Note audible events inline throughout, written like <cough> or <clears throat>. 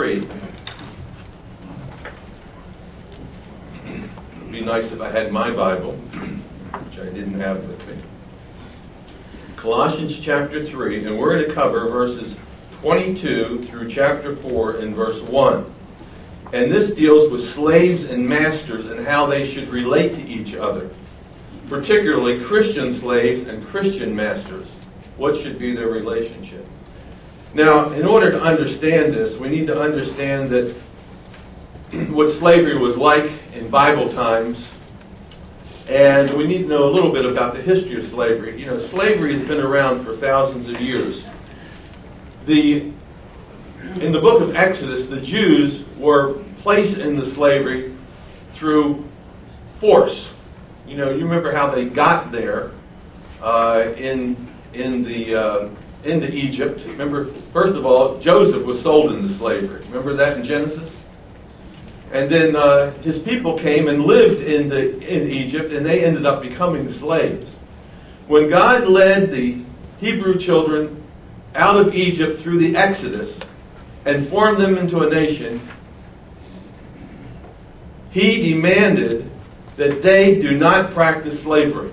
3. It would be nice if I had my Bible, which I didn't have with me. Colossians chapter 3, and we're going to cover verses 22 through chapter 4 and verse 1. And this deals with slaves and masters and how they should relate to each other, particularly Christian slaves and Christian masters. What should be their relationship? Now, in order to understand this, we need to understand that <clears throat> what slavery was like in Bible times and we need to know a little bit about the history of slavery. You know, slavery has been around for thousands of years. The, in the book of Exodus, the Jews were placed into slavery through force. You know, you remember how they got there uh, in, in the, uh, into Egypt. Remember, first of all, Joseph was sold into slavery. Remember that in Genesis? And then uh, his people came and lived in, the, in Egypt, and they ended up becoming slaves. When God led the Hebrew children out of Egypt through the Exodus and formed them into a nation, he demanded that they do not practice slavery.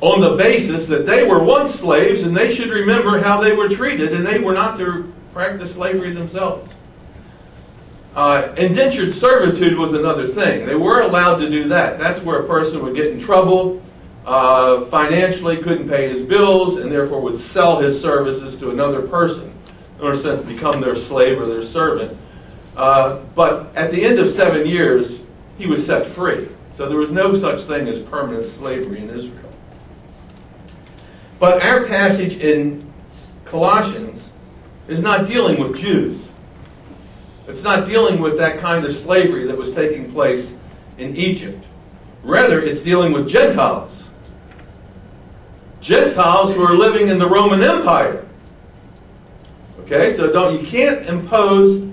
On the basis that they were once slaves and they should remember how they were treated and they were not to practice slavery themselves. Uh, indentured servitude was another thing. They were allowed to do that. That's where a person would get in trouble, uh, financially couldn't pay his bills, and therefore would sell his services to another person, in a sense, become their slave or their servant. Uh, but at the end of seven years, he was set free. So there was no such thing as permanent slavery in Israel. But our passage in Colossians is not dealing with Jews. It's not dealing with that kind of slavery that was taking place in Egypt. Rather, it's dealing with Gentiles. Gentiles who are living in the Roman Empire. Okay, so don't you can't impose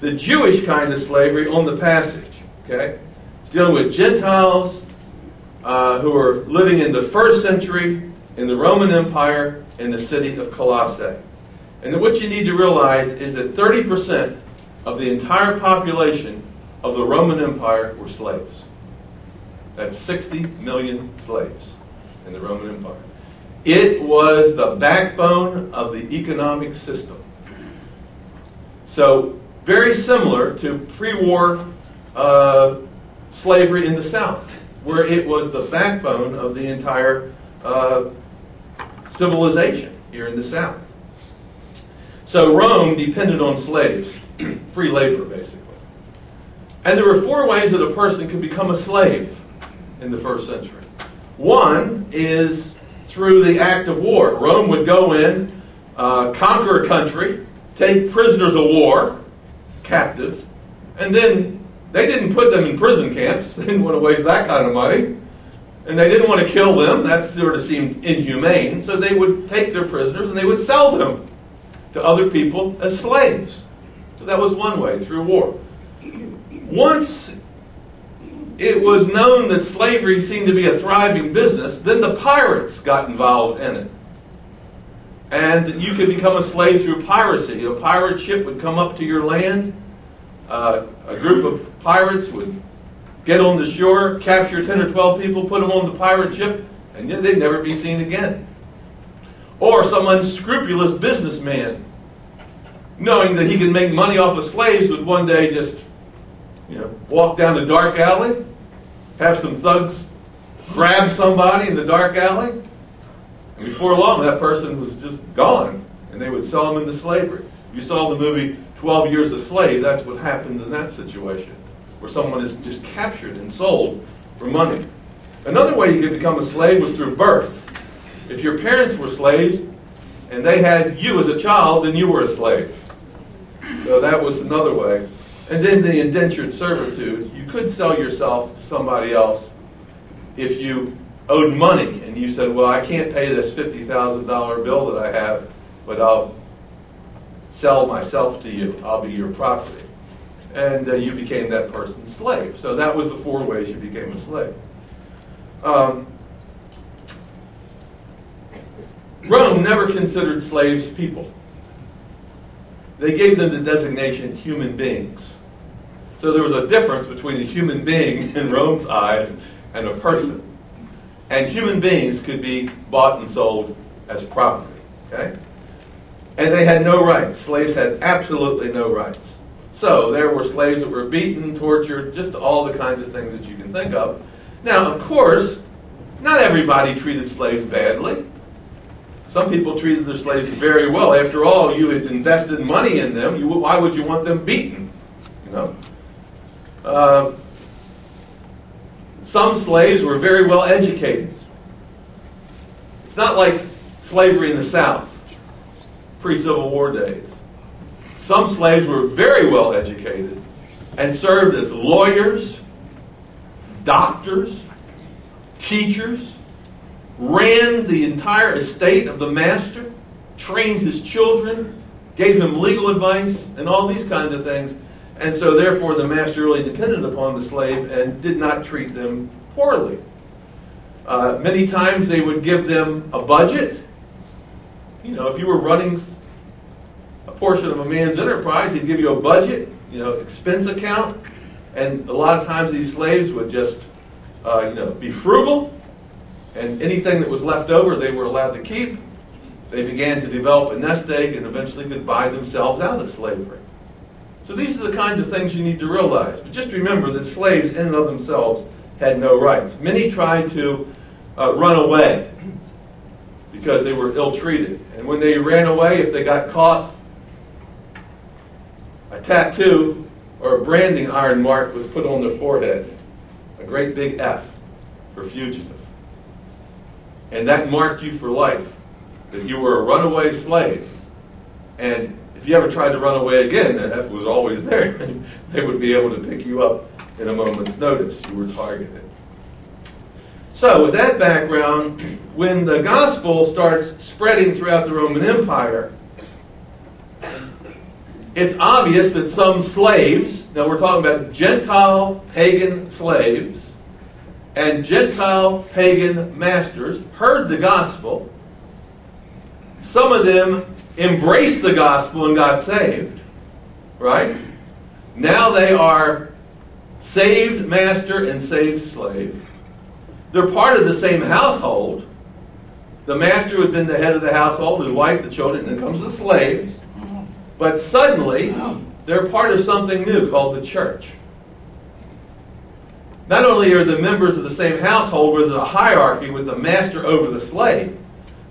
the Jewish kind of slavery on the passage. Okay, it's dealing with Gentiles uh, who are living in the first century in the Roman Empire in the city of Colossae. And what you need to realize is that 30% of the entire population of the Roman Empire were slaves. That's 60 million slaves in the Roman Empire. It was the backbone of the economic system. So, very similar to pre war uh, slavery in the South, where it was the backbone of the entire uh, civilization here in the South. So, Rome depended on slaves <clears throat> free labor, basically. And there were four ways that a person could become a slave in the first century. One is through the act of war. Rome would go in, uh, conquer a country, take prisoners of war, captives, and then they didn't put them in prison camps. <laughs> They didn't want to waste that kind of money. And they didn't want to kill them. That sort of seemed inhumane. So they would take their prisoners and they would sell them to other people as slaves. So that was one way, through war. Once it was known that slavery seemed to be a thriving business, then the pirates got involved in it. And you could become a slave through piracy. A pirate ship would come up to your land. Uh, a group of pirates would get on the shore, capture 10 or 12 people, put them on the pirate ship, and they'd never be seen again. Or some unscrupulous businessman knowing that he can make money off of slaves, would one day just, you know, walk down the dark alley, have some thugs grab somebody in the dark alley, and before long that person was just gone, and they would sell them into slavery. You saw the movie 12 Years a Slave, that's what happens in that situation, where someone is just captured and sold for money. Another way you could become a slave was through birth. If your parents were slaves and they had you as a child, then you were a slave. So that was another way. And then the indentured servitude. You could sell yourself to somebody else if you owed money and you said, Well, I can't pay this $50,000 bill that I have, but I'll sell myself to you. I'll be your property. And uh, you became that person's slave. So that was the four ways you became a slave. Um, Rome never considered slaves people. they gave them the designation human beings. So there was a difference between a human being <laughs> in Rome's eyes and a person. And human beings could be bought and sold as property. Okay? And they had no rights. Slaves had absolutely no rights. So there were slaves that were beaten, tortured, just all the kinds of things that you can think of. Now, of course, not everybody treated slaves badly. Some people treated their slaves very well. After all, you had invested money in them. You, why would you want them beaten? You know. Uh, some slaves were very well educated. It's not like slavery in the South, pre-Civil War days. Some slaves were very well educated and served as lawyers, doctors, teachers, ran the entire estate of the master, trained his children, gave him legal advice, and all these kinds of things. And so, therefore, the master really depended upon the slave and did not treat them poorly. Uh, many times they would give them a budget. You know, if you were running portion of a man's enterprise, he'd give you a budget, you know, expense account. And a lot of times these slaves would just, uh, you know, be frugal and anything that was left over they were allowed to keep. They began to develop a nest egg and eventually could buy themselves out of slavery. So these are the kinds of things you need to realize. But just remember that slaves in and of themselves had no rights. Many tried to uh, run away because they were ill treated. And when they ran away, if they got caught, a tattoo or a branding iron mark was put on their forehead. A great big F for fugitive. And that marked you for life, that you were a runaway slave. And if you ever tried to run away again, that F was always there. <laughs> they would be able to pick you up in a moment's notice. You were targeted. So, with that background, when the gospel starts spreading throughout the Roman Empire, it's obvious that some slaves, now we're talking about Gentile pagan slaves, and Gentile pagan masters heard the gospel. Some of them embraced the gospel and got saved, right? Now they are saved master and saved slave. They're part of the same household. The master had been the head of the household, his wife, the children, and then comes the slaves. But suddenly, they're part of something new called the church. Not only are the members of the same household where there's a hierarchy with the master over the slave,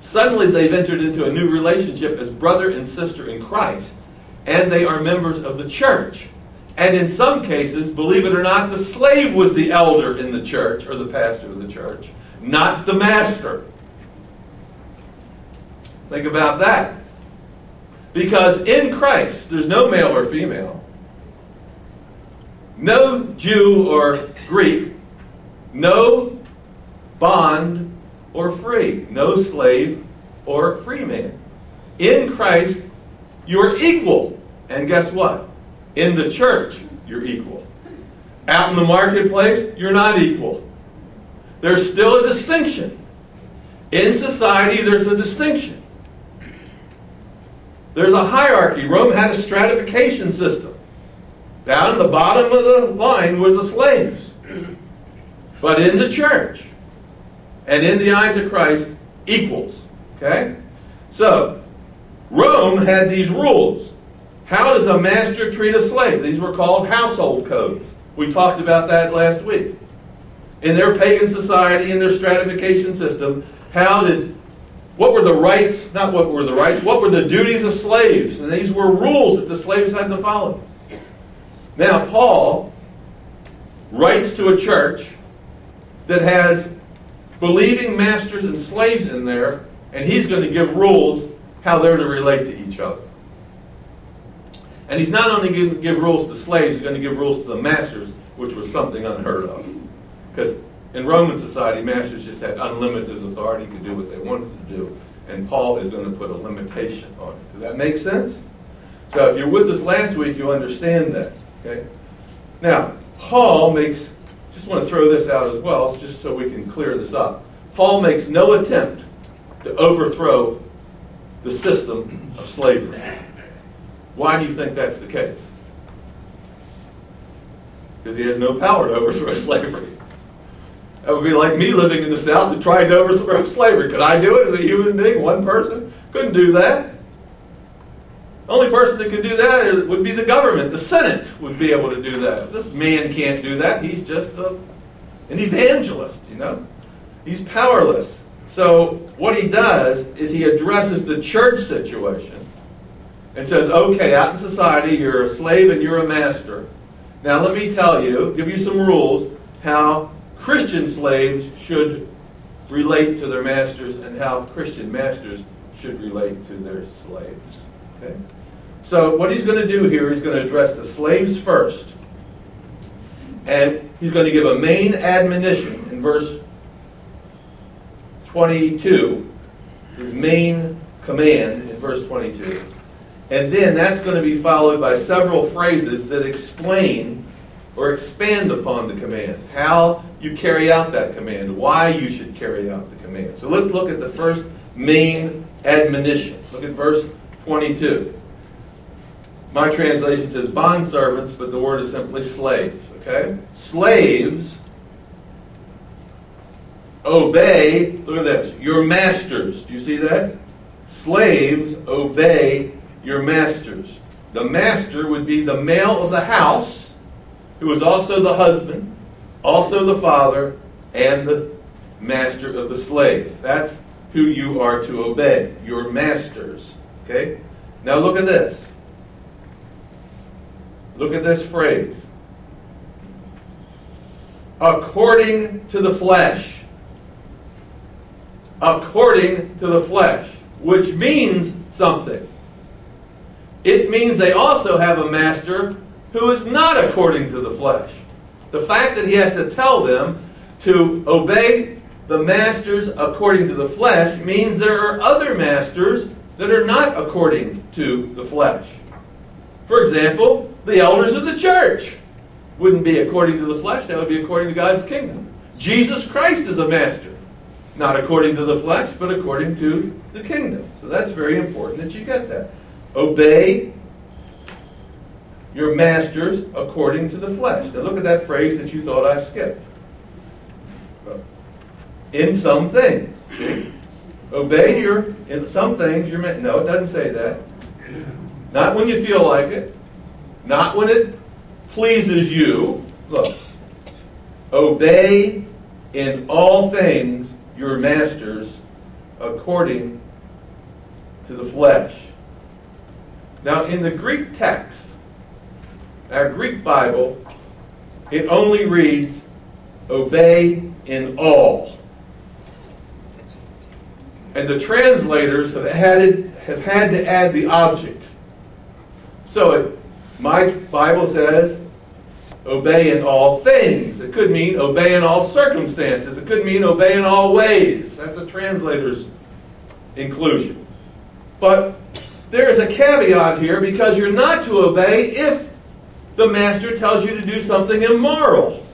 suddenly they've entered into a new relationship as brother and sister in Christ, and they are members of the church. And in some cases, believe it or not, the slave was the elder in the church or the pastor of the church, not the master. Think about that. Because in Christ, there's no male or female. No Jew or Greek, no bond or free, no slave or free man. In Christ, you're equal. And guess what? In the church, you're equal. Out in the marketplace, you're not equal. There's still a distinction. In society, there's a distinction. There's a hierarchy. Rome had a stratification system. Down at the bottom of the line were the slaves. But in the church and in the eyes of Christ, equals. Okay? So, Rome had these rules. How does a master treat a slave? These were called household codes. We talked about that last week. In their pagan society, in their stratification system, how did what were the rights, not what were the rights, what were the duties of slaves? And these were rules that the slaves had to follow. Now, Paul writes to a church that has believing masters and slaves in there, and he's going to give rules how they're to relate to each other. And he's not only going to give rules to slaves, he's going to give rules to the masters, which was something unheard of. Because in Roman society, masters just had unlimited authority, could do what they wanted to do. And Paul is going to put a limitation on it. Does that make sense? So if you're with us last week, you understand that. Okay? Now, Paul makes, just want to throw this out as well, just so we can clear this up. Paul makes no attempt to overthrow the system of slavery. Why do you think that's the case? Because he has no power to overthrow <laughs> slavery. That would be like me living in the South and trying to overthrow slavery. Could I do it as a human being, one person? Couldn't do that. The only person that could do that would be the government. The Senate would be able to do that. This man can't do that. He's just a, an evangelist, you know. He's powerless. So what he does is he addresses the church situation and says, okay, out in society, you're a slave and you're a master. Now let me tell you, give you some rules, how Christian slaves should relate to their masters and how Christian masters should relate to their slaves. Okay? So what he's going to do here, he's going to address the slaves first. And he's going to give a main admonition in verse 22, his main command in verse 22. And then that's going to be followed by several phrases that explain or expand upon the command, how you carry out that command, why you should carry out the command. So let's look at the first main admonition. Look at verse 22. My translation says bond servants, but the word is simply slaves. Okay? Slaves obey, look at this, your masters. Do you see that? Slaves obey your masters. The master would be the male of the house, who is also the husband, also the father, and the master of the slave. That's who you are to obey, your masters. Okay? Now look at this. Look at this phrase. According to the flesh according to the flesh, which means something. It means they also have a master who is not according to the flesh. The fact that he has to tell them to obey the masters according to the flesh means there are other masters that are not according to the flesh. For example, the elders of the church wouldn't be according to the flesh, that would be according to God's kingdom. Jesus Christ is a master. Not according to the flesh, but according to the kingdom. So that's very important that you get that. Obey your masters according to the flesh. Now look at that phrase that you thought I skipped. In some things. See? Obey your, in some things you're meant. No, it doesn't say that. Not when you feel like it. Not when it pleases you. Look. Obey in all things your masters according to the flesh. Now, in the Greek text, our Greek Bible, it only reads, obey in all. And the translators have, added, have had to add the object. So it, my Bible says, obey in all things. It could mean obey in all circumstances. It could mean obey in all ways. That's a translator's inclusion. But there is a caveat here because you're not to obey if the master tells you to do something immoral.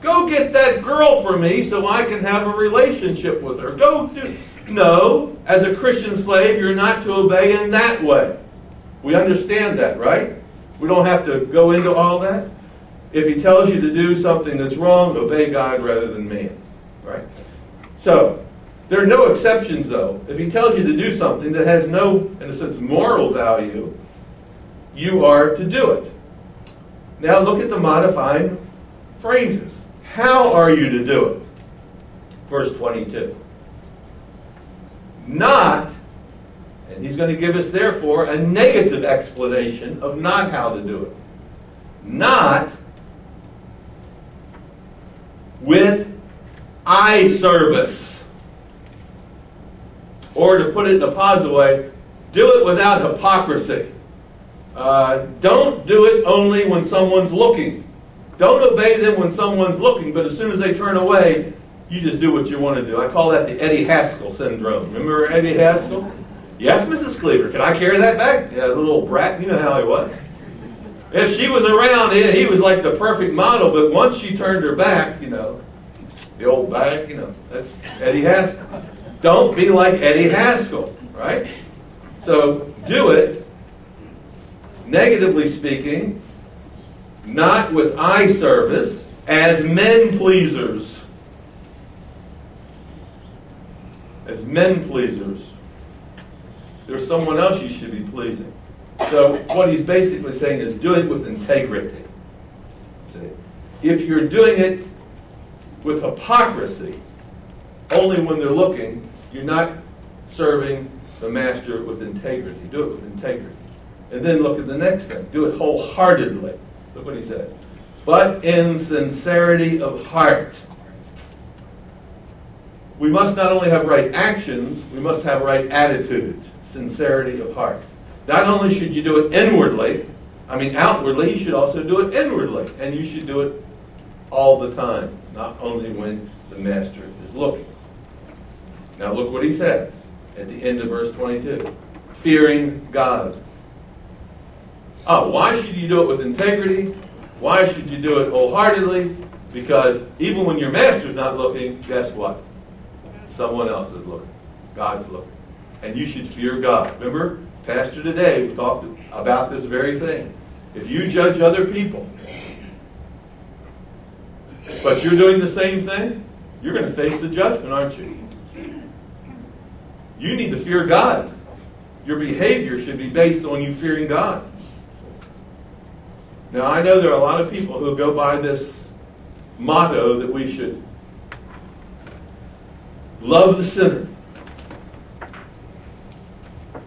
Go get that girl for me so I can have a relationship with her. Go do. No, as a Christian slave, you're not to obey in that way. We understand that, right? We don't have to go into all that. If he tells you to do something that's wrong, obey God rather than man. Right? So, there are no exceptions though. If he tells you to do something that has no, in a sense, moral value, you are to do it. Now look at the modifying phrases. How are you to do it? Verse 22. Not, and he's going to give us therefore a negative explanation of not how to do it. Not with eye service. Or to put it in a positive way, do it without hypocrisy. Uh, don't do it only when someone's looking. Don't obey them when someone's looking, but as soon as they turn away, you just do what you want to do. I call that the Eddie Haskell syndrome. Remember Eddie Haskell? Yes, Mrs. Cleaver. Can I carry that back? Yeah, the little brat. You know how he was. If she was around, he was like the perfect model, but once she turned her back, you know, the old back, you know, that's Eddie Haskell. Don't be like Eddie Haskell, right? So do it Negatively speaking, not with eye service, as men pleasers. As men pleasers. There's someone else you should be pleasing. So what he's basically saying is do it with integrity. See? If you're doing it with hypocrisy, only when they're looking, you're not serving the master with integrity. Do it with integrity. And then look at the next thing. Do it wholeheartedly. Look what he said. But in sincerity of heart. We must not only have right actions, we must have right attitudes. Sincerity of heart. Not only should you do it inwardly, I mean outwardly, you should also do it inwardly. And you should do it all the time, not only when the master is looking. Now look what he says at the end of verse 22. Fearing God. Oh, why should you do it with integrity? Why should you do it wholeheartedly? Because even when your master's not looking, guess what? Someone else is looking. God's looking. And you should fear God. Remember, Pastor today we talked about this very thing. If you judge other people, but you're doing the same thing, you're going to face the judgment, aren't you? You need to fear God. Your behavior should be based on you fearing God. Now, I know there are a lot of people who go by this motto that we should love the sinner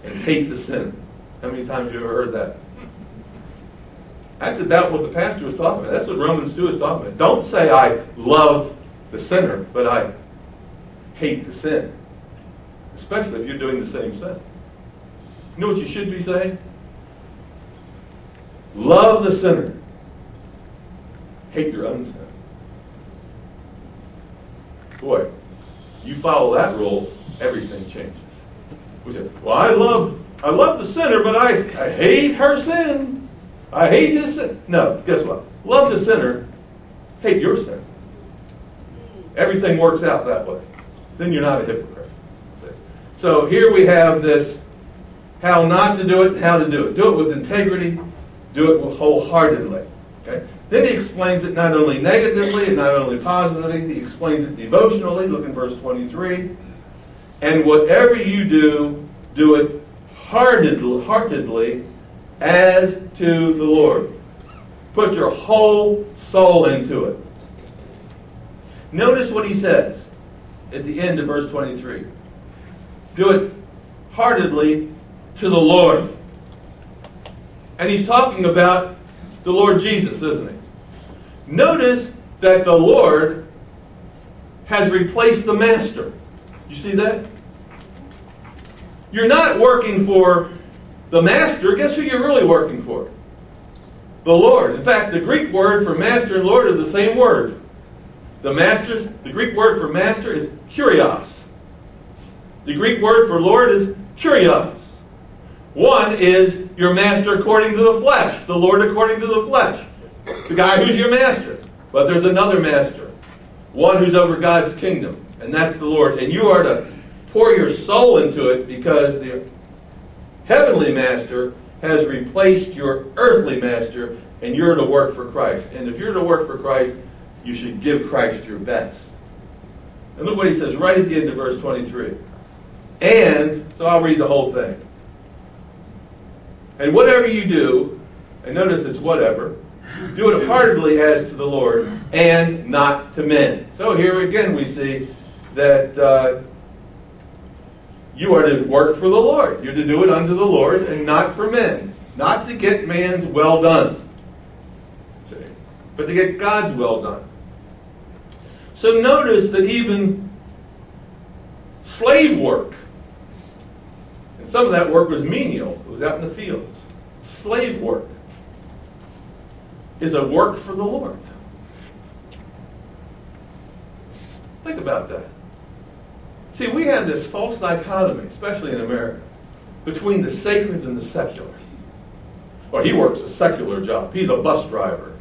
and hate the sin. How many times have you ever heard that? That's about what the pastor was talking about. That's what Romans 2 is talking about. Don't say I love the sinner, but I hate the sin. Especially if you're doing the same sin. You know what you should be saying? Love the sinner. Hate your own sin. Boy, you follow that rule, everything changes. We say, well, I love, I love the sinner, but I, I hate her sin. I hate his sin. No, guess what? Love the sinner, hate your sin. Everything works out that way. Then you're not a hypocrite. So here we have this how not to do it, how to do it. Do it with integrity, do it wholeheartedly. Okay? Then he explains it not only negatively and not only positively, he explains it devotionally. Look in verse 23. And whatever you do, do it heartedly, heartedly as to the Lord. Put your whole soul into it. Notice what he says at the end of verse 23. Do it heartedly to the Lord. And he's talking about the Lord Jesus, isn't he? Notice that the Lord has replaced the master. You see that? You're not working for the master. Guess who you're really working for? The Lord. In fact, the Greek word for master and Lord are the same word. The master's the Greek word for master is kurios. The Greek word for Lord is kurios. One is your master according to the flesh, the Lord according to the flesh. The guy who's your master. But there's another master, one who's over God's kingdom, and that's the Lord. And you are to pour your soul into it because the heavenly master has replaced your earthly master, and you're to work for Christ. And if you're to work for Christ, you should give Christ your best. And look what he says right at the end of verse 23. And, so I'll read the whole thing. And whatever you do, and notice it's whatever, do it heartily as to the Lord and not to men. So here again we see that uh, you are to work for the Lord. You're to do it unto the Lord and not for men. Not to get man's well done, but to get God's well done. So notice that even slave work, some of that work was menial, it was out in the fields. Slave work is a work for the Lord. Think about that. See, we have this false dichotomy, especially in America, between the sacred and the secular. Well, he works a secular job. He's a bus driver.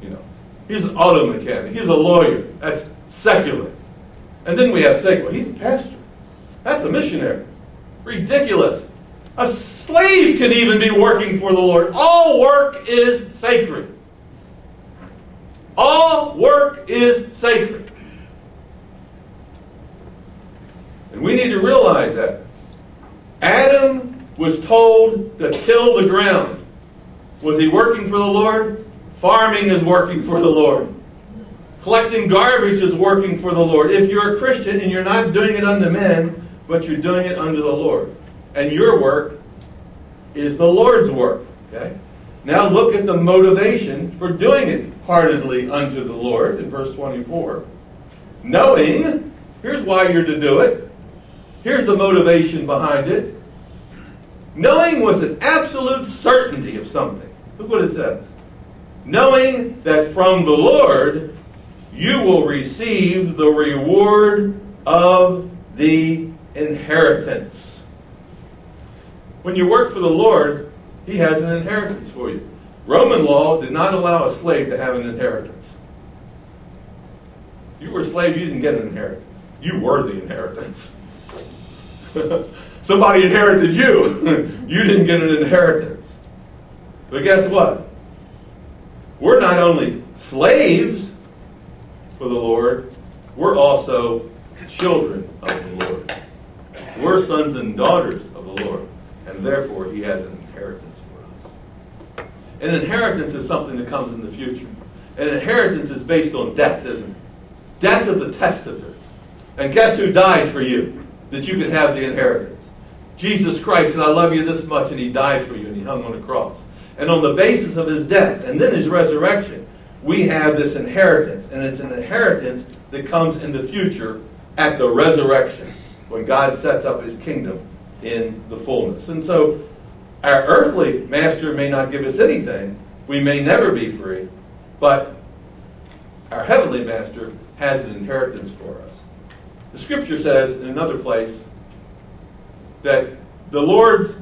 You know, he's an auto mechanic. He's a lawyer. That's secular. And then we have secular. He's a pastor. That's a missionary. Ridiculous. A slave can even be working for the Lord. All work is sacred. All work is sacred. And we need to realize that. Adam was told to till the ground. Was he working for the Lord? Farming is working for the Lord. Collecting garbage is working for the Lord. If you're a Christian and you're not doing it unto men, but you're doing it unto the Lord. And your work is the Lord's work. Okay? Now look at the motivation for doing it heartedly unto the Lord in verse 24. Knowing, here's why you're to do it. Here's the motivation behind it. Knowing was an absolute certainty of something. Look what it says. Knowing that from the Lord you will receive the reward of the inheritance. When you work for the Lord, He has an inheritance for you. Roman law did not allow a slave to have an inheritance. You were a slave, you didn't get an inheritance. You were the inheritance. <laughs> Somebody inherited you. <laughs> you didn't get an inheritance. But guess what? We're not only slaves for the Lord, we're also children of the Lord. We're sons and daughters of the Lord, and therefore He has an inheritance for us. An inheritance is something that comes in the future. An inheritance is based on death, isn't it? Death of the testator. And guess who died for you that you could have the inheritance? Jesus Christ, and I love you this much, and He died for you, and He hung on the cross. And on the basis of His death and then His resurrection, we have this inheritance, and it's an inheritance that comes in the future at the resurrection when God sets up his kingdom in the fullness. And so our earthly master may not give us anything, we may never be free, but our heavenly master has an inheritance for us. The scripture says in another place that the Lord's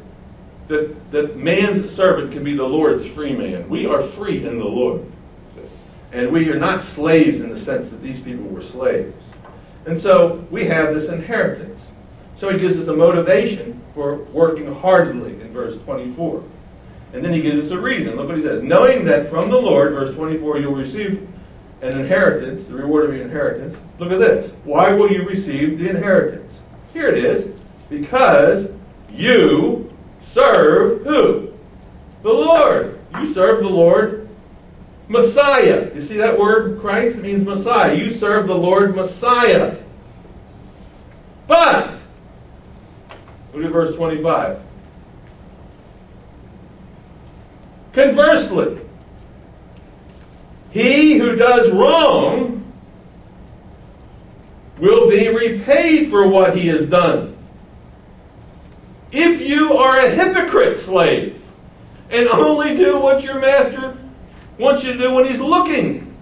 that, that man's servant can be the Lord's free man. We are free in the Lord. And we are not slaves in the sense that these people were slaves. And so we have this inheritance. So he gives us a motivation for working heartily in verse 24. And then he gives us a reason. Look what he says. Knowing that from the Lord, verse 24, you'll receive an inheritance, the reward of your inheritance. Look at this. Why will you receive the inheritance? Here it is. Because you serve who? The Lord. You serve the Lord Messiah. You see that word, Christ? Means Messiah. You serve the Lord Messiah. But, look at verse 25. Conversely, he who does wrong will be repaid for what he has done. If you are a hypocrite slave and only do what your master wants you to do when He's looking.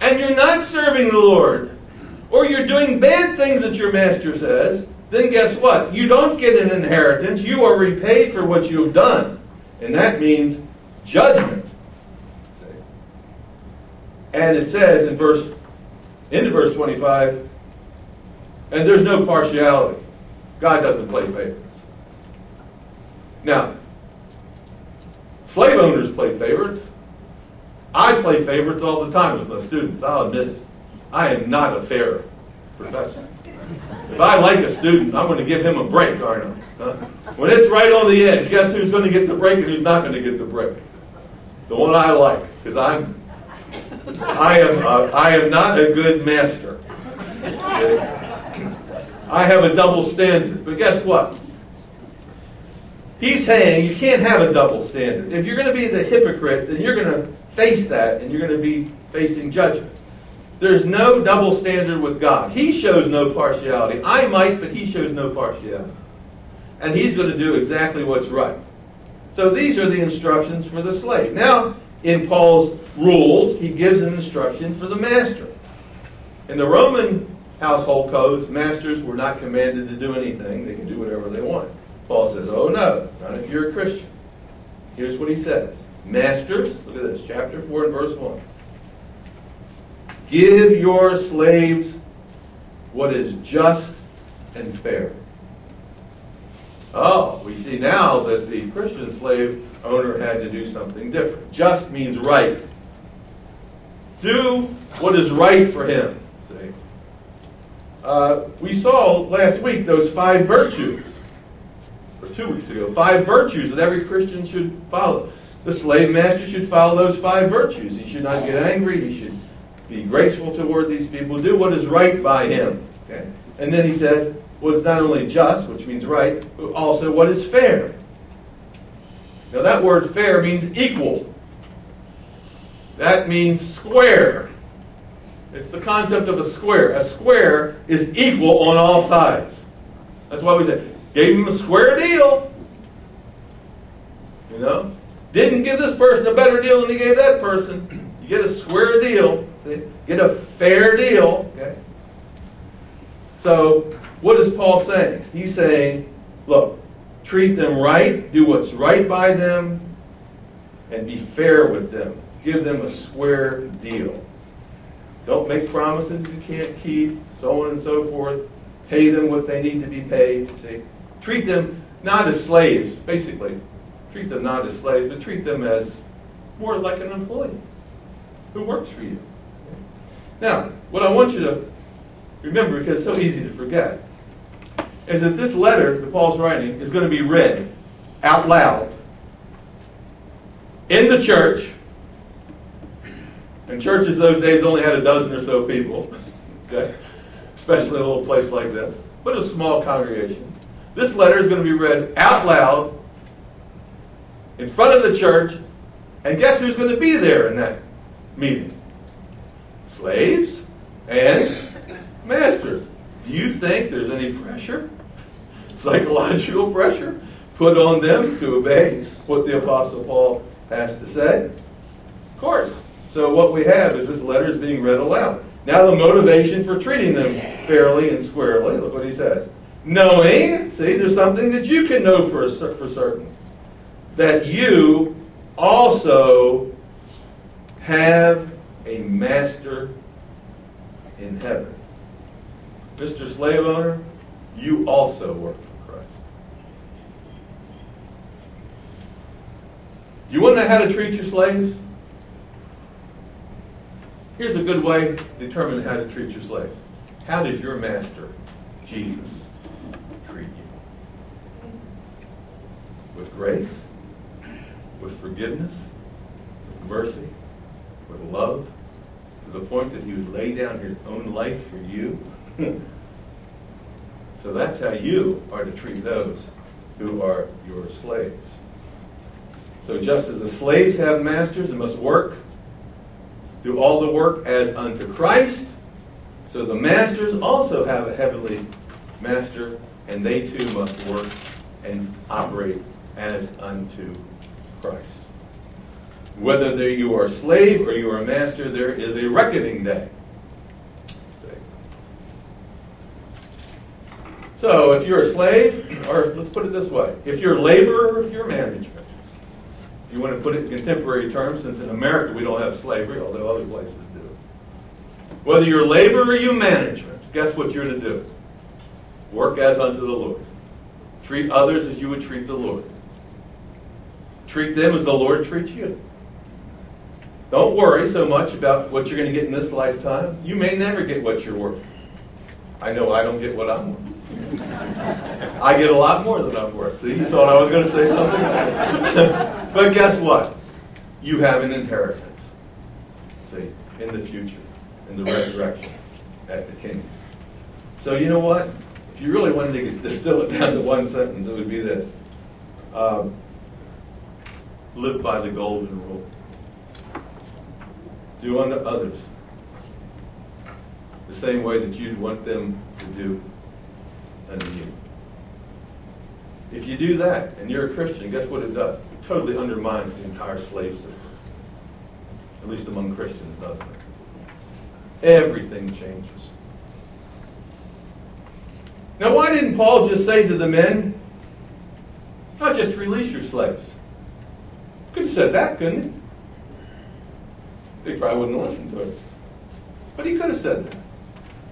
And you're not serving the Lord, or you're doing bad things that your master says, then guess what? You don't get an inheritance. You are repaid for what you've done. And that means judgment. And it says in verse, into verse 25, and there's no partiality. God doesn't play favorites. Now, slave owners play favorites. I play favorites all the time with my students. I'll admit it. I am not a fair professor. If I like a student, I'm going to give him a break, aren't I? Huh? When it's right on the edge, guess who's going to get the break and who's not going to get the break? The one I like, because I'm, I am, uh, I am not a good master. I have a double standard, but guess what? He's saying you can't have a double standard. If you're going to be the hypocrite, then you're going to face that and you're going to be facing judgment. There's no double standard with God. He shows no partiality. I might, but he shows no partiality. And he's going to do exactly what's right. So these are the instructions for the slave. Now, in Paul's rules, he gives an instruction for the master. In the Roman household codes, masters were not commanded to do anything. They can do whatever they want. Paul says, oh no, not if you're a Christian. Here's what he says. Masters, look at this, chapter 4 and verse 1. Give your slaves what is just and fair. Oh, we see now that the Christian slave owner had to do something different. Just means right. Do what is right for him. See? Uh, we saw last week those five virtues, or two weeks ago, five virtues that every Christian should follow. The slave master should follow those five virtues. He should not get angry. He should be graceful toward these people. Do what is right by him. Okay? And then he says, what's not only just, which means right, but also what is fair. Now that word fair means equal. That means square. It's the concept of a square. A square is equal on all sides. That's why we say, gave him a square deal. You know? Didn't give this person a better deal than he gave that person. You get a square deal. Get a fair deal. Okay? So, what is Paul saying? He's saying, look, treat them right, do what's right by them, and be fair with them. Give them a square deal. Don't make promises you can't keep, so on and so forth. Pay them what they need to be paid. See? Treat them not as slaves, basically. Treat them not as slaves, but treat them as more like an employee who works for you. Now, what I want you to remember, because it's so easy to forget, is that this letter that Paul's writing is going to be read out loud in the church. And churches those days only had a dozen or so people, <laughs> okay? especially in a little place like this, but a small congregation. This letter is going to be read out loud in front of the church, and guess who's going to be there in that meeting? Slaves and masters. Do you think there's any pressure, psychological pressure, put on them to obey what the Apostle Paul has to say? Of course. So what we have is this letter is being read aloud. Now the motivation for treating them fairly and squarely, look what he says. Knowing, see, there's something that you can know for, for certain. That you also have a master in heaven. Mr. Slave Owner, you also work for Christ. You want to know how to treat your slaves? Here's a good way to determine how to treat your slaves. How does your master, Jesus, treat you? With grace? With forgiveness? With mercy? With love? To the point that he would lay down his own life for you? <laughs> so that's how you are to treat those who are your slaves. So just as the slaves have masters and must work do all the work as unto Christ. So the masters also have a heavenly master, and they too must work and operate as unto Christ. Whether you are a slave or you are a master, there is a reckoning day. So if you're a slave, or let's put it this way, if you're labor or if you're management, you want to put it in contemporary terms, since in America we don't have slavery, although other places do. Whether you're labor or you management, guess what you're to do? Work as unto the Lord. Treat others as you would treat the Lord. Treat them as the Lord treats you. Don't worry so much about what you're going to get in this lifetime. You may never get what you're worth. I know I don't get what I'm worth. I get a lot more than I'm worth. See, you thought I was going to say something? <laughs> but guess what? You have an inheritance. See, in the future, in the resurrection, at the kingdom. So you know what? If you really wanted to distill it down to one sentence, it would be this. Um, live by the golden rule. Do unto others the same way that you'd want them to do unto you. If you do that and you're a Christian, guess what it does? It totally undermines the entire slave system. At least among Christians, doesn't it? Everything changes. Now, why didn't Paul just say to the men, not just release your slaves? Could have said that, couldn't he? They probably wouldn't listen to it. But he could have said that.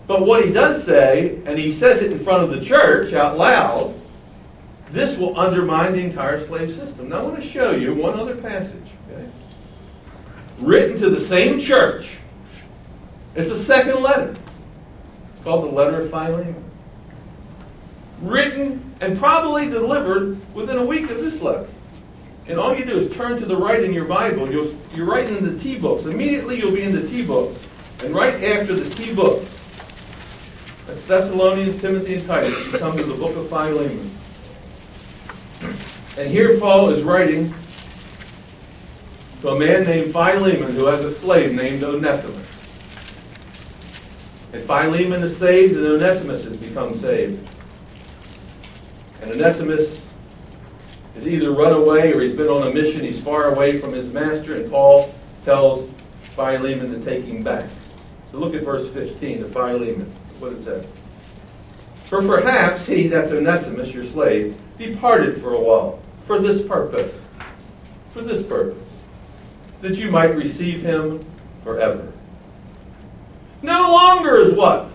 But what he does say, and he says it in front of the church out loud, this will undermine the entire slave system. Now I want to show you one other passage. Okay? Written to the same church. It's a second letter. It's called the letter of Philemon. Written and probably delivered within a week of this letter. And all you do is turn to the right in your Bible. You'll, you're writing in the T books. Immediately you'll be in the T books. And right after the T books, that's Thessalonians, Timothy, and Titus, you come to the book of Philemon. And here Paul is writing to a man named Philemon who has a slave named Onesimus. And Philemon is saved, and Onesimus has become saved. And Onesimus has either run away or he's been on a mission. He's far away from his master, and Paul tells Philemon to take him back. So look at verse 15 of Philemon. What does it says. For perhaps he, that's Onesimus, your slave, departed for a while, for this purpose, for this purpose, that you might receive him forever. No longer is what?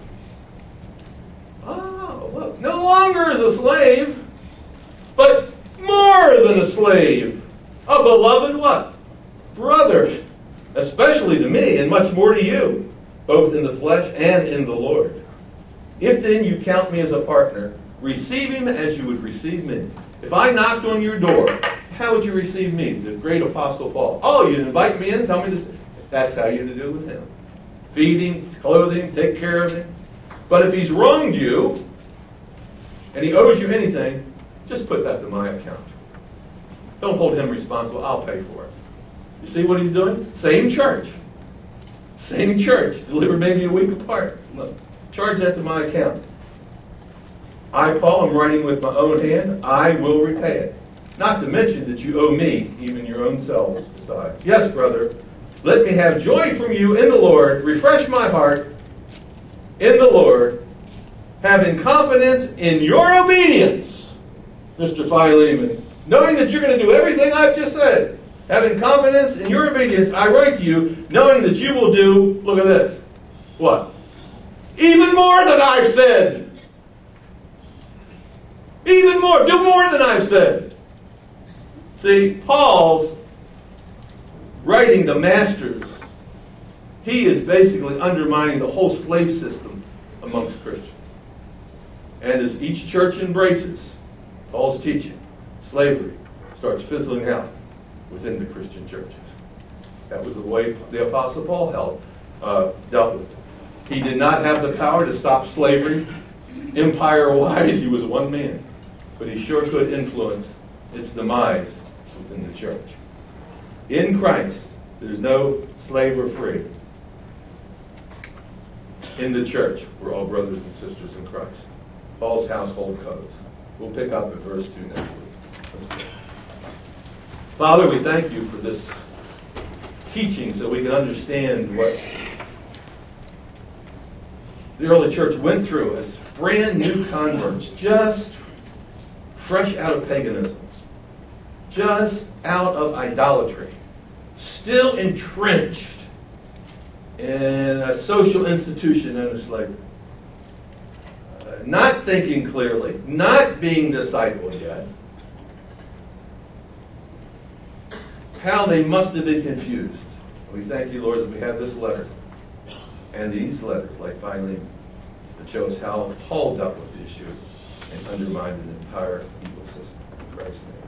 Ah, oh, look, no longer is a slave, but more than a slave, a beloved what? Brother, especially to me, and much more to you, both in the flesh and in the Lord. If then you count me as a partner, receive him as you would receive me. If I knocked on your door, how would you receive me, the great apostle Paul? Oh, you'd invite me in, tell me this. That's how you're to do with him. Feed him, clothe him, take care of him. But if he's wronged you, and he owes you anything, just put that to my account. Don't hold him responsible. I'll pay for it. You see what he's doing? Same church. Same church. Delivered maybe a week apart. Look, charge that to my account. I, Paul, am writing with my own hand. I will repay it. Not to mention that you owe me even your own selves besides. Yes, brother, let me have joy from you in the Lord. Refresh my heart in the Lord, having confidence in your obedience, Mr. Philemon, knowing that you're going to do everything I've just said. Having confidence in your obedience, I write to you, knowing that you will do, look at this. What? Even more than I've said. Even more. Do more than I've said. See, Paul's writing to masters. He is basically undermining the whole slave system amongst Christians. And as each church embraces Paul's teaching, slavery starts fizzling out within the Christian churches. That was the way the Apostle Paul held, uh, dealt with it. He did not have the power to stop slavery empire wide. He was one man but he sure could influence its demise within the church. In Christ, there's no slave or free. In the church, we're all brothers and sisters in Christ. Paul's household codes. We'll pick up at verse 2 next week. Father, we thank you for this teaching so we can understand what the early church went through as brand new converts, just fresh out of paganism, just out of idolatry, still entrenched in a social institution and as slavery. Not thinking clearly, not being discipled yet. How they must have been confused. We thank you, Lord, that we have this letter and these letters, like Philemon, that show us how Paul dealt with the issue and undermined an entire evil system. In Christ's name.